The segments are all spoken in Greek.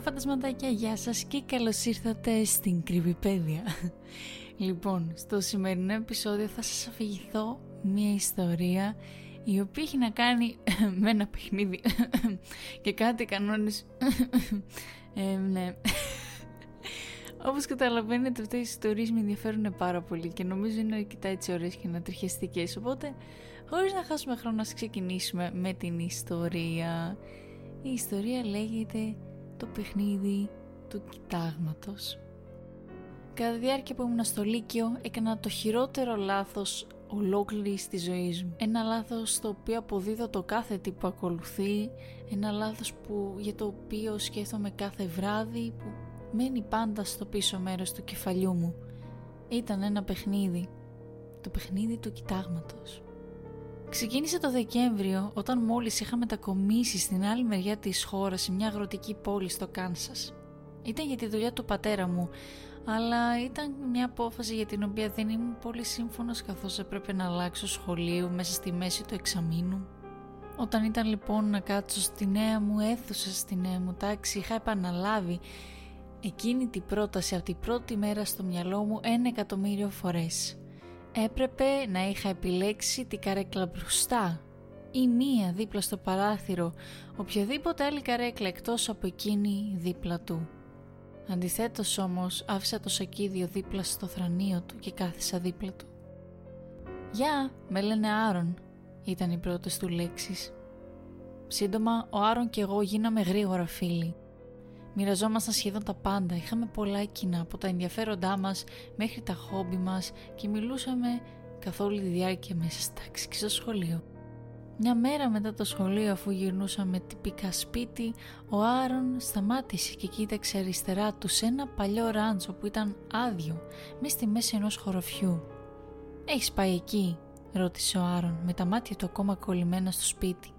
Χριστούγεννα φαντασματάκια, γεια σας και καλώς ήρθατε στην Κρυβιπέδια. λοιπόν, στο σημερινό επεισόδιο θα σας αφηγηθώ μια ιστορία η οποία έχει να κάνει με ένα παιχνίδι και κάτι κανόνες... ε, ναι. Όπως καταλαβαίνετε αυτές οι ιστορίες με ενδιαφέρουν πάρα πολύ και νομίζω είναι αρκετά έτσι ωραίες και ανατριχιαστικές οπότε χωρίς να χάσουμε χρόνο να ξεκινήσουμε με την ιστορία. Η ιστορία λέγεται το παιχνίδι του κοιτάγματος. Κατά τη διάρκεια που ήμουν στο Λύκειο έκανα το χειρότερο λάθος ολόκληρη στη ζωή μου. Ένα λάθος το οποίο αποδίδω το κάθε τι που ακολουθεί, ένα λάθος που, για το οποίο σκέφτομαι κάθε βράδυ που μένει πάντα στο πίσω μέρος του κεφαλιού μου. Ήταν ένα παιχνίδι, το παιχνίδι του κοιτάγματος. Ξεκίνησε το Δεκέμβριο όταν μόλις είχα μετακομίσει στην άλλη μεριά της χώρας σε μια αγροτική πόλη στο Κάνσας. Ήταν για τη δουλειά του πατέρα μου, αλλά ήταν μια απόφαση για την οποία δεν ήμουν πολύ σύμφωνος καθώς έπρεπε να αλλάξω σχολείο μέσα στη μέση του εξαμήνου. Όταν ήταν λοιπόν να κάτσω στη νέα μου αίθουσα στη νέα μου τάξη είχα επαναλάβει εκείνη την πρόταση από την πρώτη μέρα στο μυαλό μου ένα εκατομμύριο φορές. Έπρεπε να είχα επιλέξει την καρέκλα μπροστά ή μία δίπλα στο παράθυρο, οποιαδήποτε άλλη καρέκλα εκτός από εκείνη δίπλα του. Αντιθέτως όμως άφησα το σακίδιο δίπλα στο θρανίο του και κάθισα δίπλα του. «Γεια, με λένε Άρον», ήταν οι πρώτες του λέξεις. Σύντομα, ο Άρον και εγώ γίναμε γρήγορα φίλοι. Μοιραζόμασταν σχεδόν τα πάντα, είχαμε πολλά κοινά από τα ενδιαφέροντά μας μέχρι τα χόμπι μας και μιλούσαμε καθ' όλη τη διάρκεια μέσα στα τάξη και στο σχολείο. Μια μέρα μετά το σχολείο αφού γυρνούσαμε τυπικά σπίτι, ο Άρον σταμάτησε και κοίταξε αριστερά του σε ένα παλιό ράντσο που ήταν άδειο, μέσα στη μέση ενός χωροφιού. «Έχεις πάει εκεί» ρώτησε ο Άρον με τα μάτια του ακόμα κολλημένα στο σπίτι.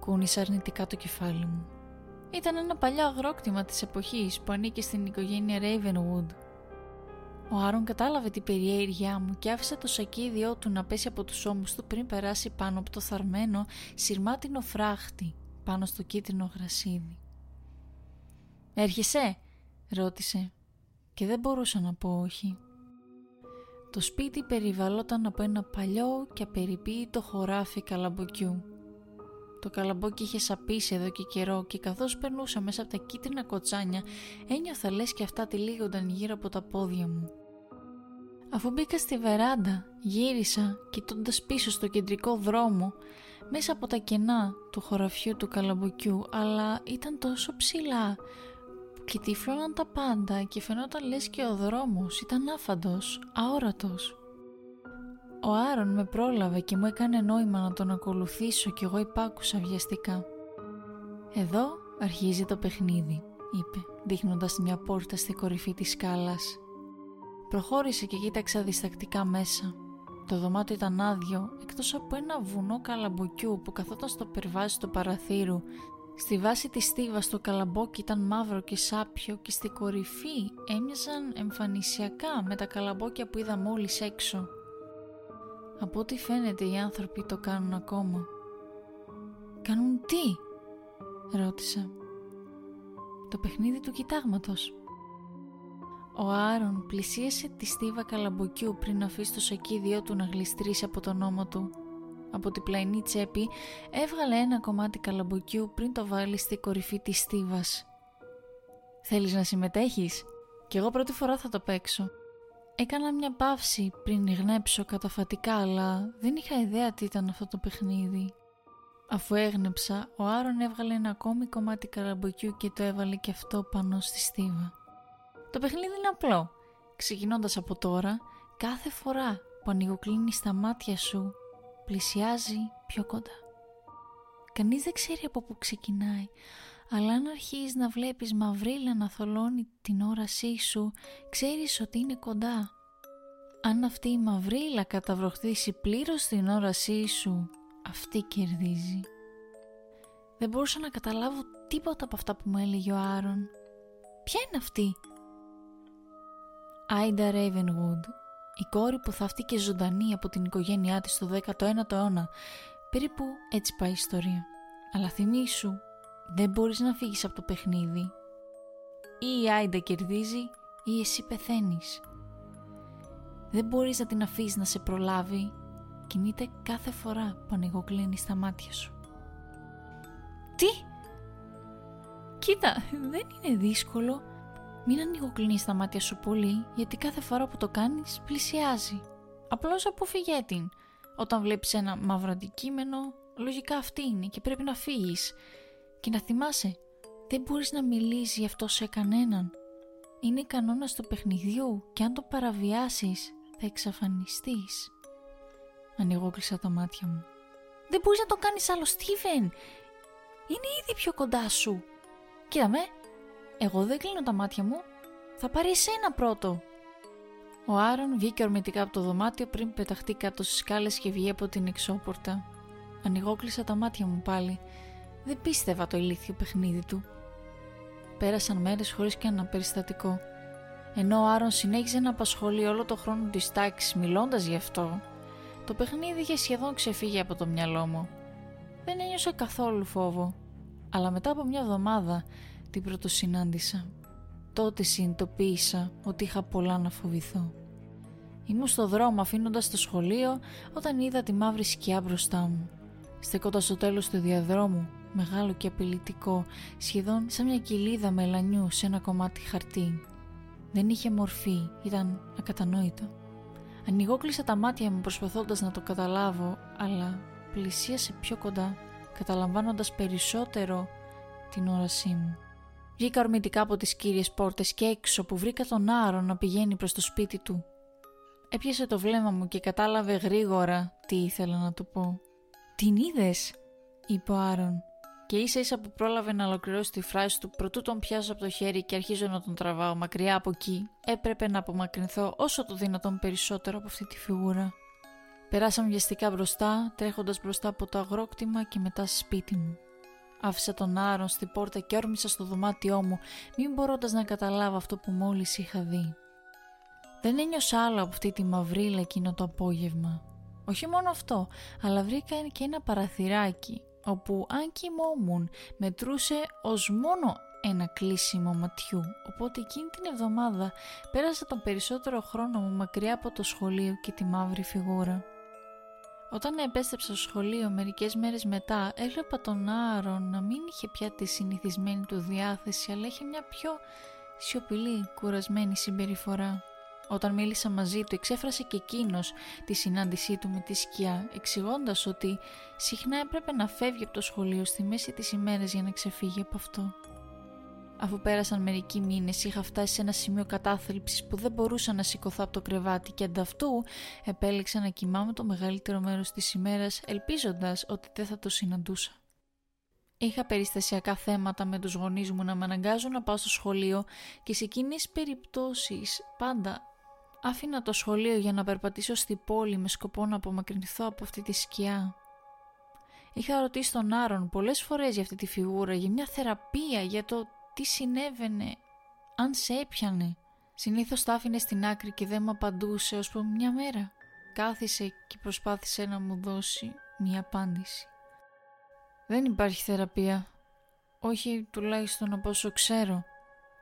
Κούνησα αρνητικά το κεφάλι μου. Ήταν ένα παλιό αγρόκτημα της εποχής που ανήκε στην οικογένεια Ravenwood. Ο Άρον κατάλαβε την περιέργειά μου και άφησε το σακίδιό του να πέσει από τους ώμους του πριν περάσει πάνω από το θαρμένο σειρμάτινο φράχτη πάνω στο κίτρινο γρασίδι. «Έρχεσαι» ρώτησε και δεν μπορούσα να πω όχι. Το σπίτι περιβαλλόταν από ένα παλιό και απεριποίητο χωράφι καλαμποκιού. Το καλαμπόκι είχε σαπίσει εδώ και καιρό και καθώς περνούσα μέσα από τα κίτρινα κοτσάνια ένιωθα λες και αυτά τυλίγονταν γύρω από τα πόδια μου. Αφού μπήκα στη βεράντα, γύρισα κοιτώντας πίσω στο κεντρικό δρόμο μέσα από τα κενά του χωραφιού του καλαμποκιού αλλά ήταν τόσο ψηλά που κοιτήφλωναν τα πάντα και φαινόταν λες και ο δρόμος ήταν άφαντος, αόρατος. Ο Άρον με πρόλαβε και μου έκανε νόημα να τον ακολουθήσω και εγώ υπάκουσα βιαστικά. «Εδώ αρχίζει το παιχνίδι», είπε, δείχνοντας μια πόρτα στη κορυφή της σκάλας. Προχώρησε και κοίταξα διστακτικά μέσα. Το δωμάτιο ήταν άδειο, εκτός από ένα βουνό καλαμποκιού που καθόταν στο περβάζι του παραθύρου. Στη βάση της στίβας το καλαμπόκι ήταν μαύρο και σάπιο και στη κορυφή έμοιαζαν εμφανισιακά με τα καλαμπόκια που είδα μόλις έξω. Από ό,τι φαίνεται οι άνθρωποι το κάνουν ακόμα. «Κάνουν τι» ρώτησα. «Το παιχνίδι του κοιτάγματος». Ο Άρον πλησίασε τη στίβα καλαμποκιού πριν αφήσει το σακίδιό του να γλιστρήσει από τον ώμο του. Από την πλαϊνή τσέπη έβγαλε ένα κομμάτι καλαμποκιού πριν το βάλει στη κορυφή της στίβας. «Θέλεις να συμμετέχεις» «Κι εγώ πρώτη φορά θα το παίξω», Έκανα μια παύση πριν γνέψω καταφατικά αλλά δεν είχα ιδέα τι ήταν αυτό το παιχνίδι. Αφού έγνεψα, ο Άρον έβγαλε ένα ακόμη κομμάτι καραμποκιού και το έβαλε και αυτό πάνω στη στίβα. Το παιχνίδι είναι απλό. Ξεκινώντας από τώρα, κάθε φορά που ανοιγοκλίνει τα μάτια σου, πλησιάζει πιο κοντά. Κανείς δεν ξέρει από πού ξεκινάει, αλλά αν αρχίζεις να βλέπεις μαυρίλα να θολώνει την όρασή σου, ξέρεις ότι είναι κοντά. Αν αυτή η μαυρίλα καταβροχθήσει πλήρως την όρασή σου, αυτή κερδίζει. Δεν μπορούσα να καταλάβω τίποτα από αυτά που μου έλεγε ο Άρον. Ποια είναι αυτή; Άιντα Ravenwood, η κόρη που θαύτηκε ζωντανή από την οικογένειά της το 19ο αιώνα. Περίπου έτσι πάει η ιστορία. Αλλά θυμήσου δεν μπορείς να φύγεις από το παιχνίδι. ή η Άιντα κερδίζει ή εσύ πεθαίνεις. Δεν μπορείς να την αφήσεις να σε προλάβει. Κινείται κάθε φορά που ανοιγοκλίνεις τα μάτια σου. Τι! Κοίτα, δεν είναι δύσκολο. Μην ανοιγοκλίνεις τα μάτια σου πολύ, γιατί κάθε φορά που το κάνεις πλησιάζει. Απλώς αποφυγέ την. Όταν βλέπεις ένα μαύρο αντικείμενο, λογικά αυτή είναι και πρέπει να φύγεις. Και να θυμάσαι, δεν μπορείς να μιλήσεις γι' αυτό σε κανέναν. Είναι κανόνα του παιχνιδιού και αν το παραβιάσεις θα εξαφανιστείς. Ανοιγόκλεισα τα μάτια μου. Δεν μπορείς να το κάνεις άλλο, Στίβεν. Είναι ήδη πιο κοντά σου. Κοίτα με, εγώ δεν κλείνω τα μάτια μου. Θα πάρει εσένα πρώτο. Ο Άρον βγήκε ορμητικά από το δωμάτιο πριν πεταχτεί κάτω στις σκάλες και βγει από την εξώπορτα. Ανοιγόκλεισα τα μάτια μου πάλι. Δεν πίστευα το ηλίθιο παιχνίδι του. Πέρασαν μέρες χωρίς και ένα περιστατικό. Ενώ ο Άρον συνέχιζε να απασχολεί όλο το χρόνο της τάξης μιλώντας γι' αυτό, το παιχνίδι είχε σχεδόν ξεφύγει από το μυαλό μου. Δεν ένιωσα καθόλου φόβο, αλλά μετά από μια εβδομάδα την πρωτοσυνάντησα. Τότε συνειδητοποίησα ότι είχα πολλά να φοβηθώ. Ήμουν στο δρόμο αφήνοντας το σχολείο όταν είδα τη μαύρη σκιά μπροστά μου. Στεκόντα στο τέλος του διαδρόμου, μεγάλο και απειλητικό, σχεδόν σαν μια κοιλίδα μελανιού σε ένα κομμάτι χαρτί. Δεν είχε μορφή, ήταν ακατανόητο. Ανοιγόκλεισα τα μάτια μου προσπαθώντας να το καταλάβω, αλλά πλησίασε πιο κοντά, καταλαμβάνοντας περισσότερο την όρασή μου. Βγήκα ορμητικά από τις κύριες πόρτες και έξω που βρήκα τον Άρο να πηγαίνει προς το σπίτι του. Έπιασε το βλέμμα μου και κατάλαβε γρήγορα τι ήθελα να του πω. «Την είδες» είπε ο Άρον και ίσα ίσα που πρόλαβε να ολοκληρώσει τη φράση του προτού τον πιάσω από το χέρι και αρχίζω να τον τραβάω μακριά από εκεί, έπρεπε να απομακρυνθώ όσο το δυνατόν περισσότερο από αυτή τη φιγούρα. Περάσαμε βιαστικά μπροστά, τρέχοντας μπροστά από το αγρόκτημα και μετά σπίτι μου. Άφησα τον Άρον στην πόρτα και όρμησα στο δωμάτιό μου, μην μπορώντας να καταλάβω αυτό που μόλις είχα δει. Δεν ένιωσα άλλο από αυτή τη μαυρίλα εκείνο το απόγευμα. Όχι μόνο αυτό, αλλά βρήκα και ένα παραθυράκι, όπου αν κοιμόμουν μετρούσε ως μόνο ένα κλείσιμο ματιού, οπότε εκείνη την εβδομάδα πέρασα τον περισσότερο χρόνο μου μακριά από το σχολείο και τη μαύρη φιγούρα. Όταν επέστρεψα στο σχολείο μερικές μέρες μετά έβλεπα τον Άρον να μην είχε πια τη συνηθισμένη του διάθεση αλλά είχε μια πιο σιωπηλή, κουρασμένη συμπεριφορά. Όταν μίλησα μαζί του εξέφρασε και εκείνος τη συνάντησή του με τη σκιά εξηγώντας ότι συχνά έπρεπε να φεύγει από το σχολείο στη μέση της ημέρας για να ξεφύγει από αυτό. Αφού πέρασαν μερικοί μήνες, είχα φτάσει σε ένα σημείο κατάθλιψης που δεν μπορούσα να σηκωθώ από το κρεβάτι και ανταυτού επέλεξα να κοιμάμαι το μεγαλύτερο μέρος της ημέρας, ελπίζοντας ότι δεν θα το συναντούσα. Είχα περιστασιακά θέματα με τους γονείς μου να με αναγκάζουν να πάω στο σχολείο και σε εκείνες περιπτώσεις πάντα άφηνα το σχολείο για να περπατήσω στη πόλη με σκοπό να απομακρυνθώ από αυτή τη σκιά. Είχα ρωτήσει τον Άρον πολλές φορές για αυτή τη φιγούρα, για μια θεραπεία, για το τι συνέβαινε, αν σε έπιανε. Συνήθως τα άφηνε στην άκρη και δεν μου απαντούσε ως που μια μέρα. Κάθισε και προσπάθησε να μου δώσει μια απάντηση. Δεν υπάρχει θεραπεία. Όχι τουλάχιστον από όσο ξέρω.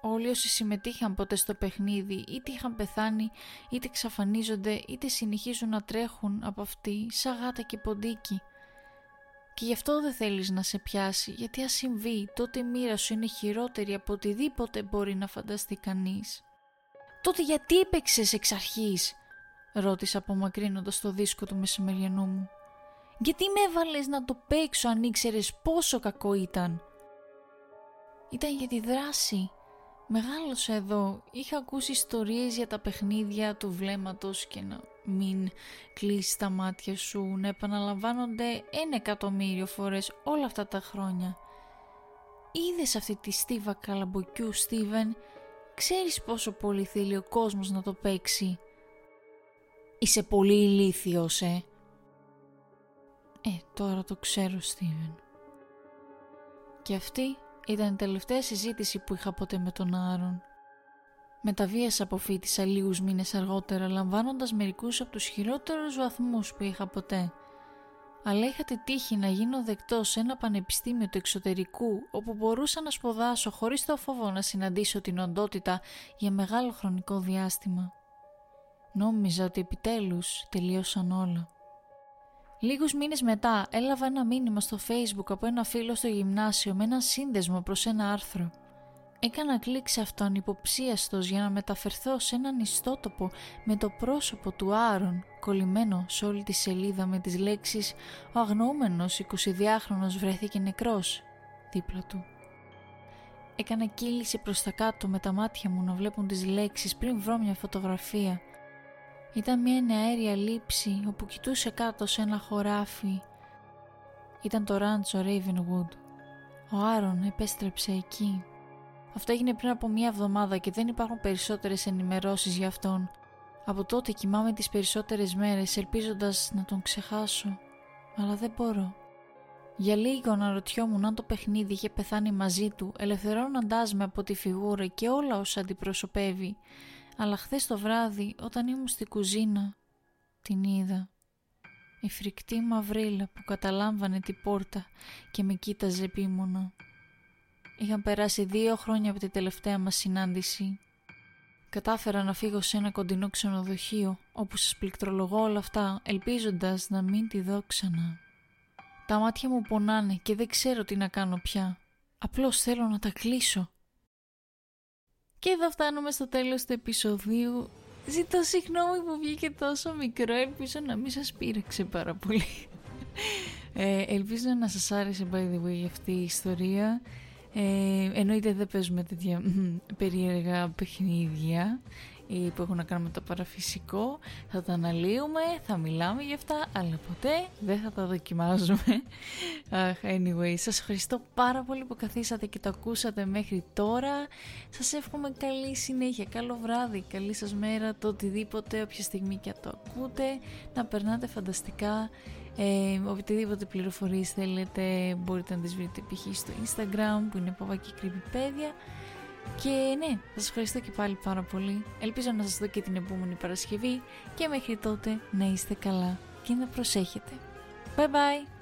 Όλοι όσοι συμμετείχαν ποτέ στο παιχνίδι είτε είχαν πεθάνει είτε εξαφανίζονται είτε συνεχίζουν να τρέχουν από αυτή σαν γάτα και ποντίκι και γι' αυτό δεν θέλεις να σε πιάσει, γιατί αν συμβεί, τότε η μοίρα σου είναι χειρότερη από οτιδήποτε μπορεί να φανταστεί κανείς. Τότε γιατί έπαιξες εξ αρχής, ρώτησα απομακρύνοντας το δίσκο του μεσημεριανού μου. Γιατί με έβαλες να το παίξω αν ήξερες πόσο κακό ήταν; Ήταν για τη δράση. Μεγάλωσα εδώ. Είχα ακούσει ιστορίες για τα παιχνίδια του βλέμματος και να μην κλείσεις τα μάτια σου, να επαναλαμβάνονται ένα εκατομμύριο φορές όλα αυτά τα χρόνια. Είδες αυτή τη στίβα καλαμποκιού, Στίβεν, ξέρεις πόσο πολύ θέλει ο κόσμος να το παίξει; Είσαι πολύ ηλίθιος, ε. Ε, τώρα το ξέρω, Στίβεν. Και αυτή ήταν η τελευταία συζήτηση που είχα ποτέ με τον Άρον. Μεταβίασα αποφύτησα λίγους μήνες αργότερα λαμβάνοντας μερικούς από τους χειρότερους βαθμούς που είχα ποτέ. αλλά είχα τη τύχη να γίνω δεκτό σε ένα πανεπιστήμιο του εξωτερικού όπου μπορούσα να σπουδάσω χωρίς το φόβο να συναντήσω την οντότητα για μεγάλο χρονικό διάστημα. Νόμιζα ότι επιτέλους τελείωσαν όλα. Λίγους μήνες μετά έλαβα ένα μήνυμα στο facebook από ένα φίλο στο γυμνάσιο με ένα σύνδεσμο προς ένα άρθρο. Έκανα κλικ σε αυτόν υποψίαστος για να μεταφερθώ σε έναν ιστότοπο με το πρόσωπο του Άρων κολλημένο σε όλη τη σελίδα με τις λέξεις «Ο αγνοούμενος 22χρονος βρέθηκε νεκρός» δίπλα του. Έκανα κύληση προς τα κάτω με τα μάτια μου να βλέπουν τις λέξεις πριν βρω μια φωτογραφία. Ήταν μια νεαέρια λήψη όπου κοιτούσε κάτω σε ένα χωράφι. Ήταν το ράντσο Ravenwood. Ο Άρον επέστρεψε εκεί. Αυτό έγινε πριν από μία εβδομάδα και δεν υπάρχουν περισσότερες ενημερώσεις για αυτόν. Από τότε κοιμάμαι τις περισσότερες μέρες ελπίζοντας να τον ξεχάσω. Αλλά δεν μπορώ. Για λίγο να ρωτιόμουν αν το παιχνίδι είχε πεθάνει μαζί του, ελευθερώνοντάς με από τη φιγούρα και όλα όσα αντιπροσωπεύει. Αλλά χθες το βράδυ, όταν ήμουν στη κουζίνα, την είδα. Η φρικτή μαυρίλα που καταλάμβανε την πόρτα και με κοίταζε επίμονα. Είχαν περάσει δύο χρόνια από τη τελευταία μας συνάντηση. Κατάφερα να φύγω σε ένα κοντινό ξενοδοχείο όπου σας πληκτρολογώ όλα αυτά ελπίζοντας να μην τη δω ξανά. Τα μάτια μου πονάνε και δεν ξέρω τι να κάνω πια. Απλώς θέλω να τα κλείσω. Και εδώ φτάνουμε στο τέλος του επεισοδίου. Ζητώ συγγνώμη που βγήκε τόσο μικρό, ελπίζω να μην σας πείραξε πάρα πολύ. Ε, ελπίζω να σας άρεσε by the way αυτή η ιστορία. Ε, εννοείται δεν παίζουμε τέτοια περίεργα παιχνίδια που έχουν να κάνουν με το παραφυσικό. Θα τα αναλύουμε, θα μιλάμε γι' αυτά, αλλά ποτέ δεν θα τα δοκιμάζουμε. anyway, σας ευχαριστώ πάρα πολύ που καθίσατε και το ακούσατε μέχρι τώρα. Σας εύχομαι καλή συνέχεια, καλό βράδυ, καλή σας μέρα, το οτιδήποτε, όποια στιγμή και το ακούτε. Να περνάτε φανταστικά. Ε, οτιδήποτε πληροφορίες θέλετε μπορείτε να τις βρείτε π.χ. στο Instagram που είναι Παπακή Κρυβιπέδια και ναι, θα σας ευχαριστώ και πάλι πάρα πολύ. Ελπίζω να σας δω και την επόμενη Παρασκευή και μέχρι τότε να είστε καλά και να προσέχετε. Bye bye!